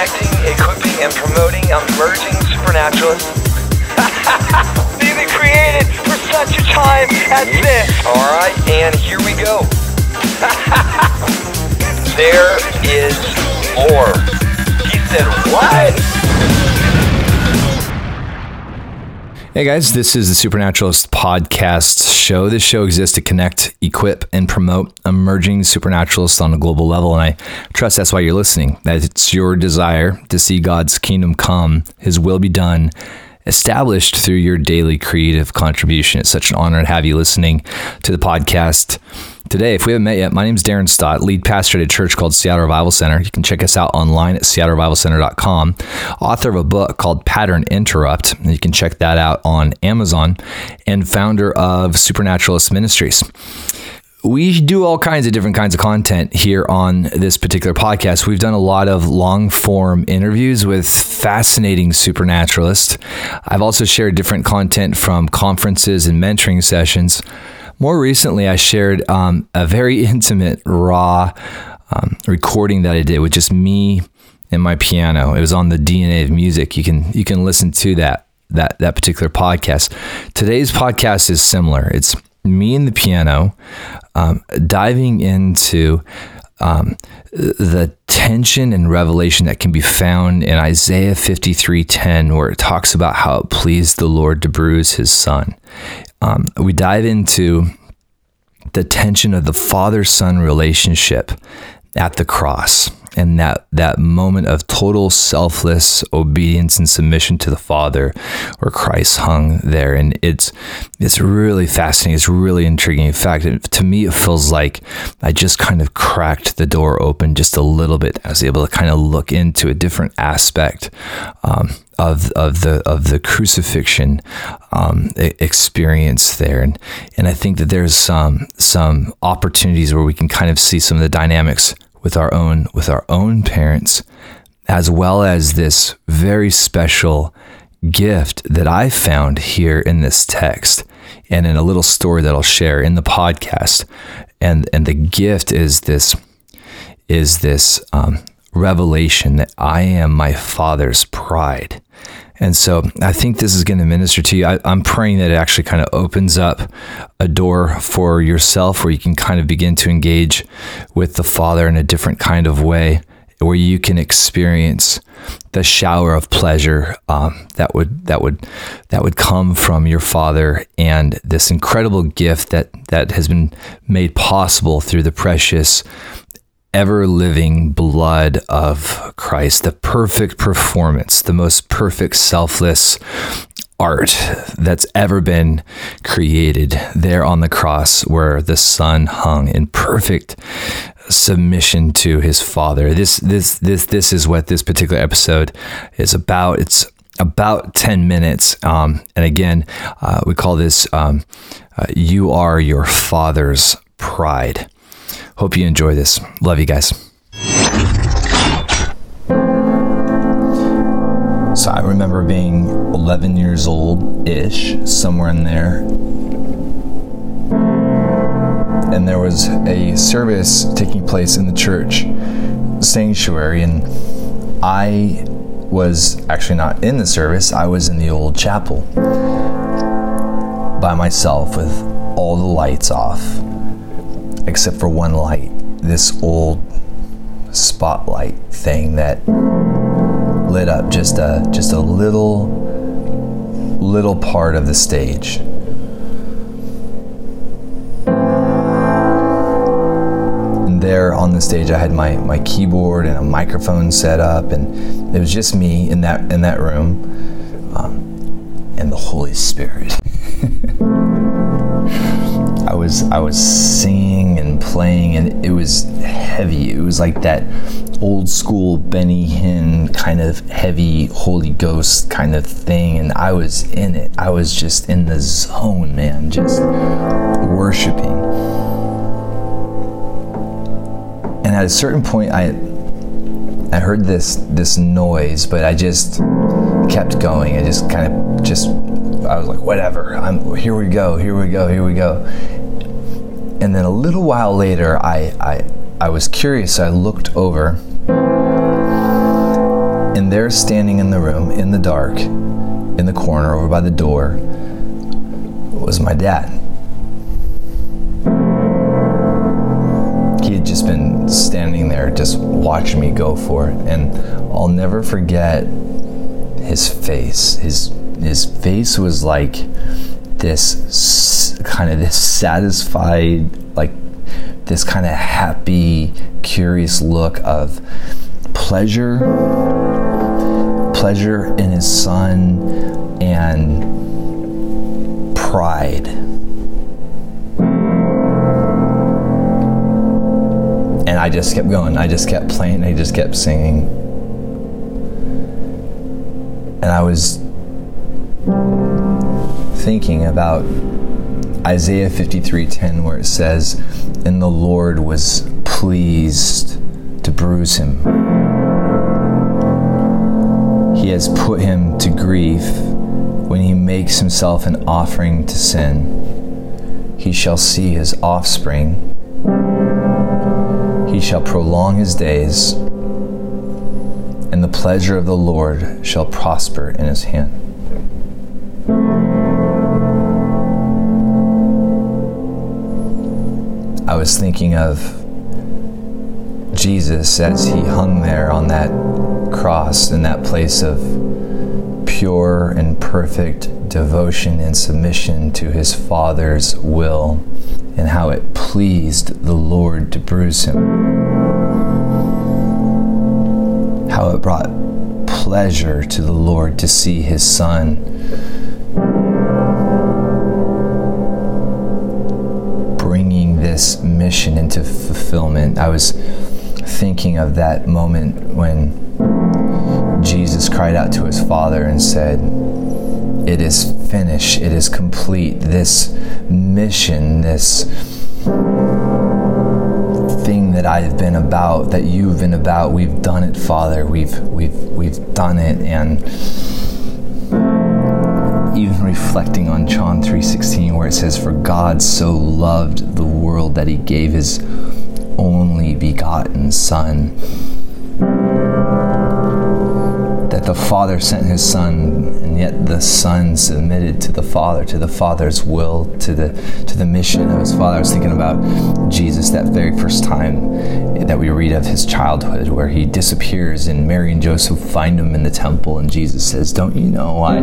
connecting, equipping, and promoting emerging supernaturalists. Been created for such a time as this. All right, and here we go. there is more. He said, what? Hey guys, this is the Supernaturalist Podcast Show. This show exists to connect, equip, and promote emerging supernaturalists on a global level. And I trust that's why you're listening, that it's your desire to see God's kingdom come, His will be done, established through your daily creative contribution. It's such an honor to have you listening to the podcast today. If we haven't met yet, my name is Darren Stott, lead pastor at a church called Seattle Revival Center. You can check us out online at seattlerevivalcenter.com. Author of a book called Pattern Interrupt. You can check that out on Amazon. And founder of Supernaturalist Ministries we do all kinds of different kinds of content here on this particular podcast. We've done a lot of long form interviews with fascinating supernaturalists. I've also shared different content from conferences and mentoring sessions. More recently, I shared um, a very intimate, raw um, recording that I did with just me and my piano. It was on the DNA of music. You can you can listen to that that that particular podcast. Today's podcast is similar. It's me and the piano um, diving into um, the tension and revelation that can be found in Isaiah 53:10, where it talks about how it pleased the Lord to bruise His Son. Um, we dive into the tension of the father-son relationship at the cross and that that moment of total selfless obedience and submission to the Father, where Christ hung there, and it's it's really fascinating. It's really intriguing. In fact, it, to me, it feels like I just kind of cracked the door open just a little bit. I was able to kind of look into a different aspect um, of of the of the crucifixion um, experience there, and and I think that there's some some opportunities where we can kind of see some of the dynamics with our own with our own parents as well as this very special gift that I found here in this text and in a little story that I'll share in the podcast. And and the gift is this is this um, revelation that I am my father's pride and so I think this is going to minister to you. I, am praying that it actually kind of opens up a door for yourself where you can kind of begin to engage with the Father in a different kind of way, where you can experience the shower of pleasure um, that would that would that would come from your Father and this incredible gift that that has been made possible through the precious ever living blood of Christ, the perfect performance, the most perfect selfless art that's ever been created there on the cross where the son hung in perfect submission to his father. This this this this is what this particular episode is about. It's about 10 minutes um, and again uh, we call this um, uh, you are your father's pride Hope you enjoy this. Love you guys. So I remember being 11 years old ish, somewhere in there. And there was a service taking place in the church sanctuary, and I was actually not in the service, I was in the old chapel by myself with all the lights off except for one light, this old spotlight thing that lit up just a just a little little part of the stage. And there on the stage I had my, my keyboard and a microphone set up and it was just me in that in that room um, and the Holy Spirit. I was I was singing playing, and it was heavy. It was like that old school Benny Hinn kind of heavy Holy Ghost kind of thing, and I was in it. I was just in the zone, man, just worshiping. And at a certain point, I I heard this this noise, but I just kept going. I just kind of just I was like, whatever. I'm here. We go. Here we go. Here we go. And then a little while later, I I, I was curious. I looked over, And there, standing in the room, in the dark, in the corner over by the door, was my dad. He had just been standing there, just watching me go for it. And I'll never forget his face. His his face was like this kind of this satisfied, like this kind of happy, curious look of pleasure, pleasure in his son, and pride. And I just kept going. I just kept playing. I just kept singing. And I was thinking about Isaiah 53:10 where it says, "And the Lord was pleased to bruise him. He has put him to grief when he makes himself an offering to sin. He shall see his offspring. He shall prolong his days, and the pleasure of the Lord shall prosper in his hand." Was thinking of Jesus as he hung there on that cross in that place of pure and perfect devotion and submission to his Father's will, and how it pleased the Lord to bruise him. How it brought pleasure to the Lord to see his Son mission into fulfillment, I was thinking of that moment when Jesus cried out to his Father and said, It is finished, it is complete. This mission, this thing that I've been about, that you've been about, we've done it, Father. We've we've we've done it and even reflecting on John 3:16 where it says for God so loved the world that he gave his only begotten son that the Father sent his Son, and yet the Son submitted to the Father, to the Father's will, to the to the mission of his Father. I was thinking about Jesus that very first time that we read of his childhood, where he disappears, and Mary and Joseph find him in the temple, and Jesus says, "Don't you know I,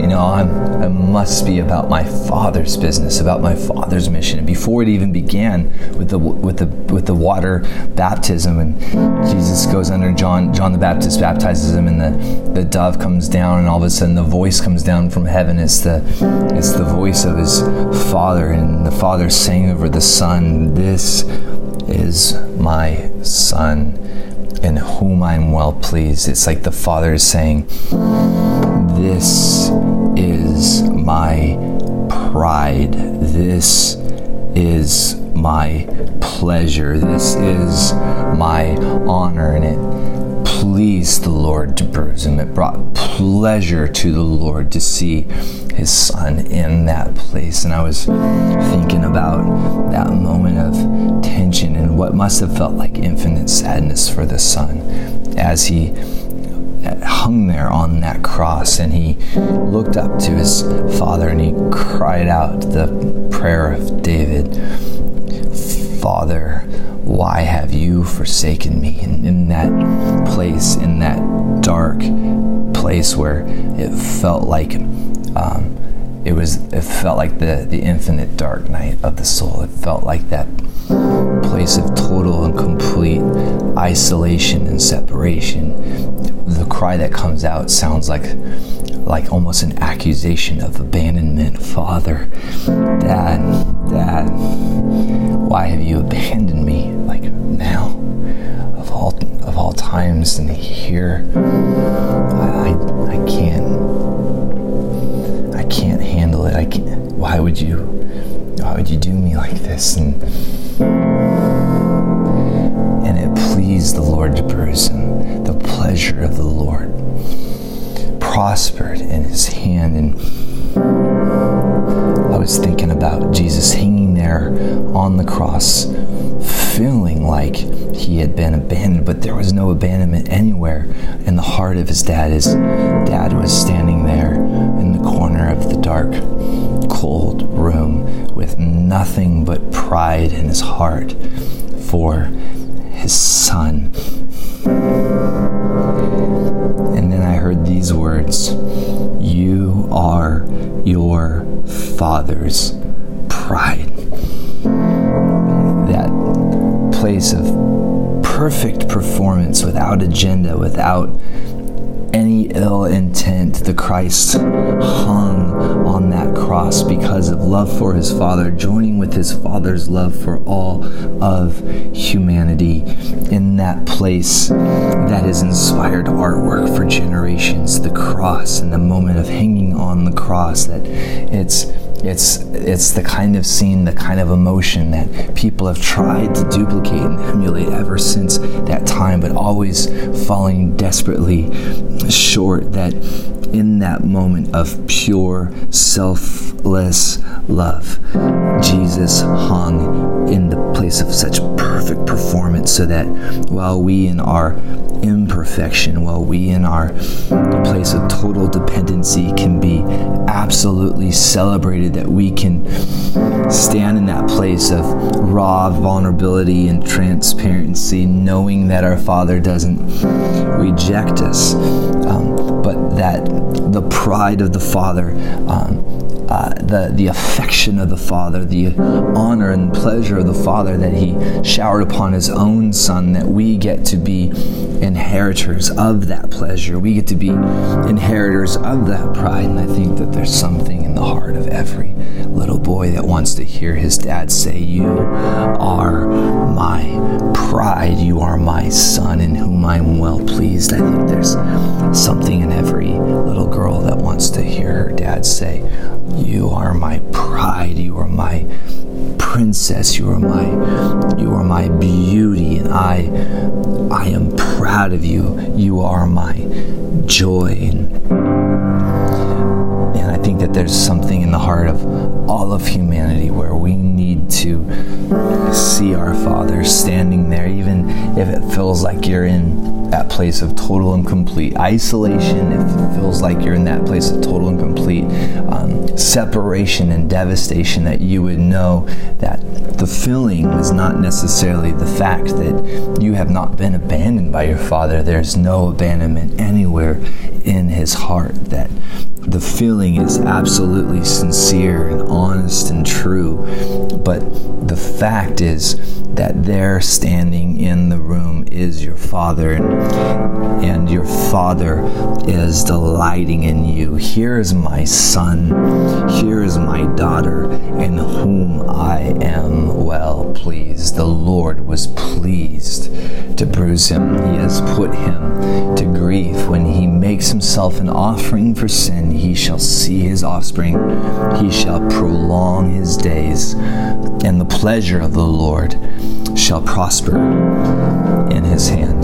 you know I'm, I must be about my Father's business, about my Father's mission." And before it even began with the with the with the water baptism, and Jesus goes under John John the Baptist baptizes him and the the dove comes down and all of a sudden the voice comes down from heaven it's the it's the voice of his father and the father saying over the son this is my son in whom I'm well pleased. It's like the father is saying this is my pride. This is my pleasure. This is my honor. And it pleased the Lord to bruise him. It brought pleasure to the Lord to see his son in that place. And I was thinking about that moment of tension and what must have felt like infinite sadness for the son as he hung there on that cross and he looked up to his father and he cried out the prayer of David Father, why have you forsaken me? And in that place, in that dark place where it felt like um, it was, it felt like the, the infinite dark night of the soul. It felt like that place of total and complete isolation and separation. The cry that comes out sounds like like almost an accusation of abandonment. Father, Dad, Dad, why have you abandoned me? Of all times, and here, I, I, I can't, I can't handle it. I can't. Why would you? Why would you do me like this? And and it pleased the Lord to him. The pleasure of the Lord prospered in his hand. And I was thinking about Jesus hanging there on the cross, feeling like he had been abandoned, but there was no abandonment anywhere in the heart of his dad. His dad was standing there in the corner of the dark, cold room with nothing but pride in his heart for his son. And then I heard these words You are your father's perfect performance without agenda, without any ill intent. The Christ hung on that cross because of love for his Father, joining with his Father's love for all of humanity in that place that has inspired artwork for generations. The cross and the moment of hanging on the cross, that it's it's it's the kind of scene, the kind of emotion that people have tried to duplicate and emulate ever since that time, but always falling desperately short. That in that moment of pure, selfless love, Jesus hung in the place of such perfect performance so that while we in our imperfection, while we in our place of total dependency can be absolutely celebrated, that we can stand in that place of raw vulnerability and transparency, knowing that our Father doesn't reject us, um, but that the pride of the Father. Um, uh, the the affection of the Father, the honor and pleasure of the Father that He showered upon His own Son, that we get to be inheritors of that pleasure. We get to be inheritors of that pride, and I think that there's something in the heart of every little boy that wants to hear his dad say, "You are my pride. You are my son, in whom I'm well pleased." I think there's something in every little girl that wants to hear her dad say, you are my pride. You are my princess. You are my you are my beauty and I I am proud of you. You are my joy. And, and I think that there's something in the heart of all of humanity where we need to see our Father standing there, even if it feels like you're in that place of total and complete isolation, if it feels like you're in that place of total and complete um, separation and devastation, that you would know that the feeling is not necessarily the fact that you have not been abandoned by your Father. There's no abandonment anywhere in His heart. That the feeling is absolutely sincere and honest and true. But the fact is that there standing in the room is your Father, and, and your Father is delighting in you. Here is my son, here is my daughter, in whom I am well pleased. The Lord was pleased to bruise him, He has put him to grief. When He makes Himself an offering for sin, He shall see His offspring, He shall prolong His days, and the pleasure of the Lord shall prosper in his hand.